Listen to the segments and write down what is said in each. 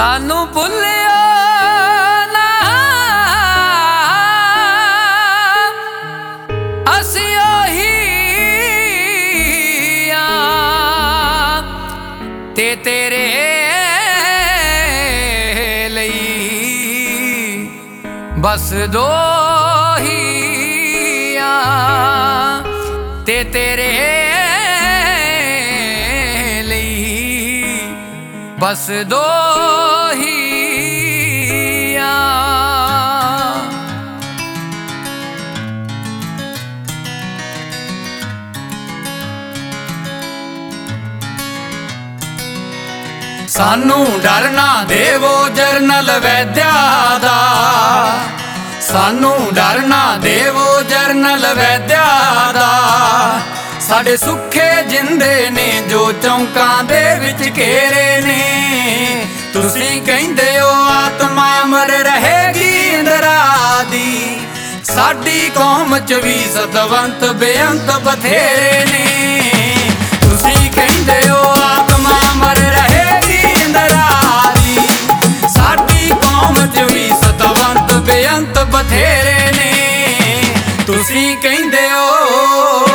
ਸਾਨੂੰ ਭੁੱਲਿਓ ਨਾ। ਅਸੀਂ ਉਹੀ ਆ ਤੇ ਤੇਰੇ ਲਈ ਬਸ ਦੋ ਹੀ ਆ ਤੇ ਤੇਰੇ ਬਸ ਦੋ ਹੀ ਆ। ਸਾਨੂੰ ਡਰ ਨਾ ਦੇਵੋ ਜਰਨਲ ਵੈਦਿਆ ਦਾ। ਸਾਨੂੰ ਡਰ ਨਾ ਦੇਵੋ ਜਰਨਲ ਵੈਦਿਆ ਦਾ। ਸਾਡੇ ਸੁੱਖੇ ਜਿੰਦੇ ਨੇ, ਜੋ ਚੌਂਕਾਂ ਦੇ ਵਿੱਚ ਘੇਰੇ ਨੇ। ਤੁਸੀਂ ਕਹਿੰਦੇ ਹੋ ਆਤਮਾ ਅਮਰ ਰਹੇਗੀ ਇੰਦਰਾ ਦੀ ਸਾਡੀ ਕੌਮ ਚ ਵੀ ਸਤਵੰਤ, ਬੇਅੰਤ ਬਥੇਰੇ ਨੇ। ਤੁਸੀਂ ਕਹਿੰਦੇ ਹੋ ਆਤਮਾ ਅਮਰ ਰਹੇਗੀ ਇੰਦਰਾ ਦੀ ਸਾਡੀ ਕੌਮ ਚ ਵੀ ਸਤਵੰਤ, ਬੇਅੰਤ ਬਥੇਰੇ ਨੇ। ਤੁਸੀਂ ਕਹਿੰਦੇ ਹੋ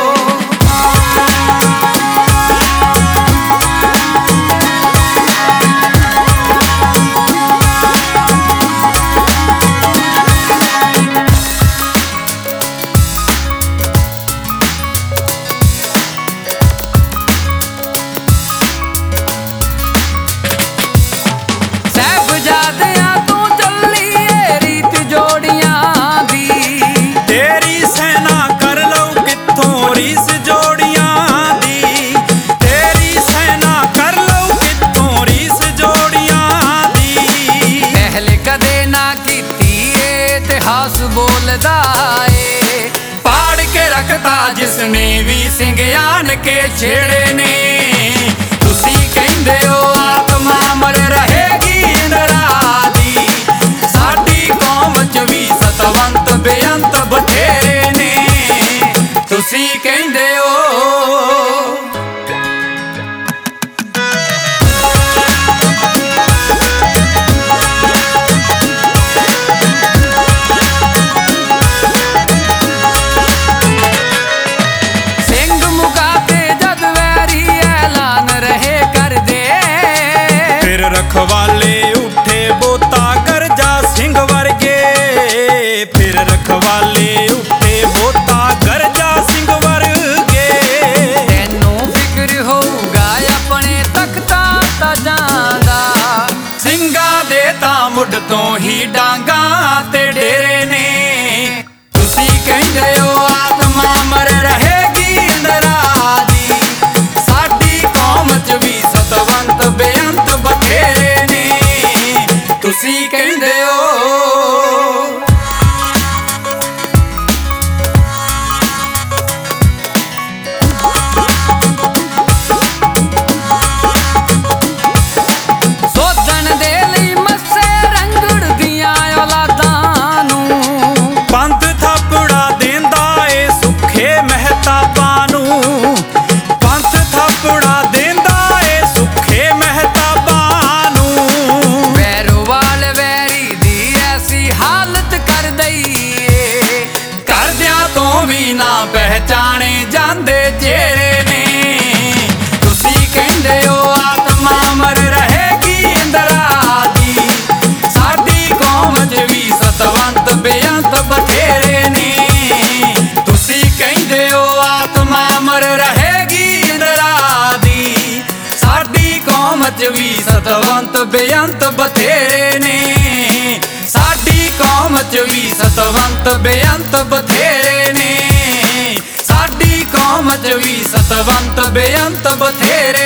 ਪਾੜ ਕੇ ਰੱਖਤਾ ਜਿਸਨੇ ਵੀ ਸਿੰਘ ਆਣ ਕੇ ਛੇੜੇ ਨੇ। ਤੁਸੀਂ ਕਹਿੰਦੇ ਹੋ ਰਖਵਾਲੇ ਉੱਠੇ ਬੋਤਾ ਗਰਜਾ ਸਿੰਘ ਵਰਗੇ। ਫਿਰ ਰਖਵਾਲੇ ਉੱਠੇ ਬੋਤਾ ਗਰਜਾ ਸਿੰਘ ਵਰਗੇ। ਤੈਨੂੰ ਫਿਕਰ ਹੋਊਗਾ ਆਪਣੇ ਤਖਤਾਂ ਤਾਜਾਂ ਦਾ ਸਿੰਘਾਂ ਦੇ ਤਾਂ ਮੁੱਢ ਤੋਂ ਹੀ ਡਾਂਗਾ ਤੇ ਡੇਰੇ ਨੇ ਮਹਿਤਾਬਾਂ ਨੂੰ। ਪੰਥ ਥਾਪੜਾ ਦੇਂਦਾ ਏ ਸੁੱਖੇ ਮਹਿਤਾਬਾਂ ਨੂੰ। ਵੈਰੋਵਾਲ ਵੈਰੀ ਦੀ ਐਸੀ ਹਾਲਤ ਕਰ ਦਈਏ। ਕਰਦਿਆਂ ਤੋਂ ਵੀ ਨਾ ਪਹਿਚਾਣੇ ਜਾਂਦੇ ਚਿਹਰੇ ਨੇ। ਤੁਸੀਂ ਕਹਿੰਦੇ ਹੋ ਸਤਵੰਤ ਬੇਅੰਤ ਬਥੇਰੇ ਨੇ। ਸਾਡੀ ਕੌਮ ਚ ਵੀ ਸਤਵੰਤ ਬੇਅੰਤ ਬਥੇਰੇ ਨੇ। ਸਾਡੀ ਕੌਮ ਚ ਵੀ ਸਤਵੰਤ ਬੇਅੰਤ ਬਥੇਰੇ ਨੇ